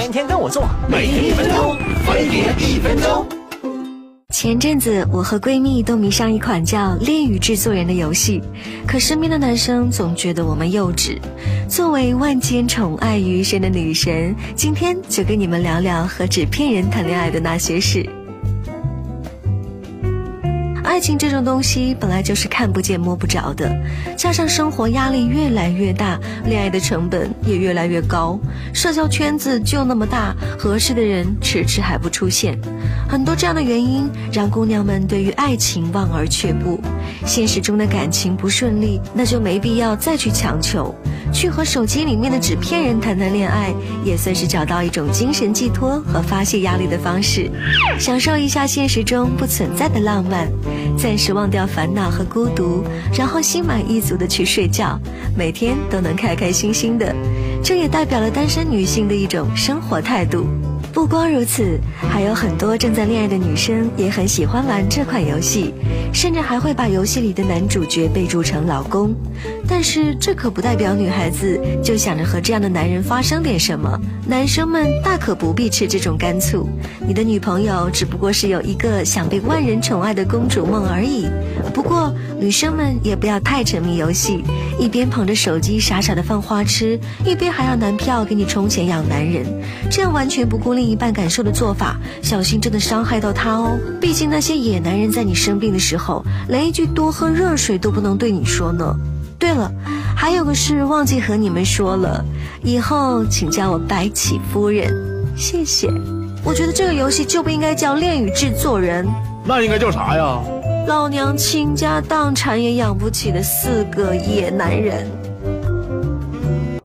天天跟我做，每天一分钟，分别一分钟。前阵子，我和闺蜜都迷上一款叫《恋与制作人》的游戏，可身边的男生总觉得我们幼稚。作为万千宠爱于一身的女神，今天就跟你们聊聊和纸片人谈恋爱的那些事。爱情这种东西本来就是看不见摸不着的，加上生活压力越来越大，恋爱的成本也越来越高，社交圈子就那么大，合适的人迟迟还不出现。很多这样的原因让姑娘们对于爱情望而却步。现实中的感情不顺利，那就没必要再去强求，去和手机里面的纸片人谈谈恋爱，也算是找到一种精神寄托和发泄压力的方式，享受一下现实中不存在的浪漫。暂时忘掉烦恼和孤独，然后心满意足的去睡觉，每天都能开开心心的，这也代表了单身女性的一种生活态度。不光如此，还有很多正在恋爱的女生也很喜欢玩这款游戏，甚至还会把游戏里的男主角备注成老公。但是这可不代表女孩子就想着和这样的男人发生点什么，男生们大可不必吃这种干醋。你的女朋友只不过是有一个想被万人宠爱的公主梦而已。不过女生们也不要太沉迷游戏，一边捧着手机傻傻的放花痴，一边还要男票给你充钱养男人，这样完全不顾另一半感受的做法，小心真的伤害到他哦。毕竟那些野男人在你生病的时候候，连一句多喝热水都不能对你说呢。对了，还有个事忘记和你们说了，以后请叫我白起夫人，谢谢。我觉得这个游戏就不应该叫恋与制作人，那应该叫啥呀？老娘倾家荡产也养不起的四个野男人。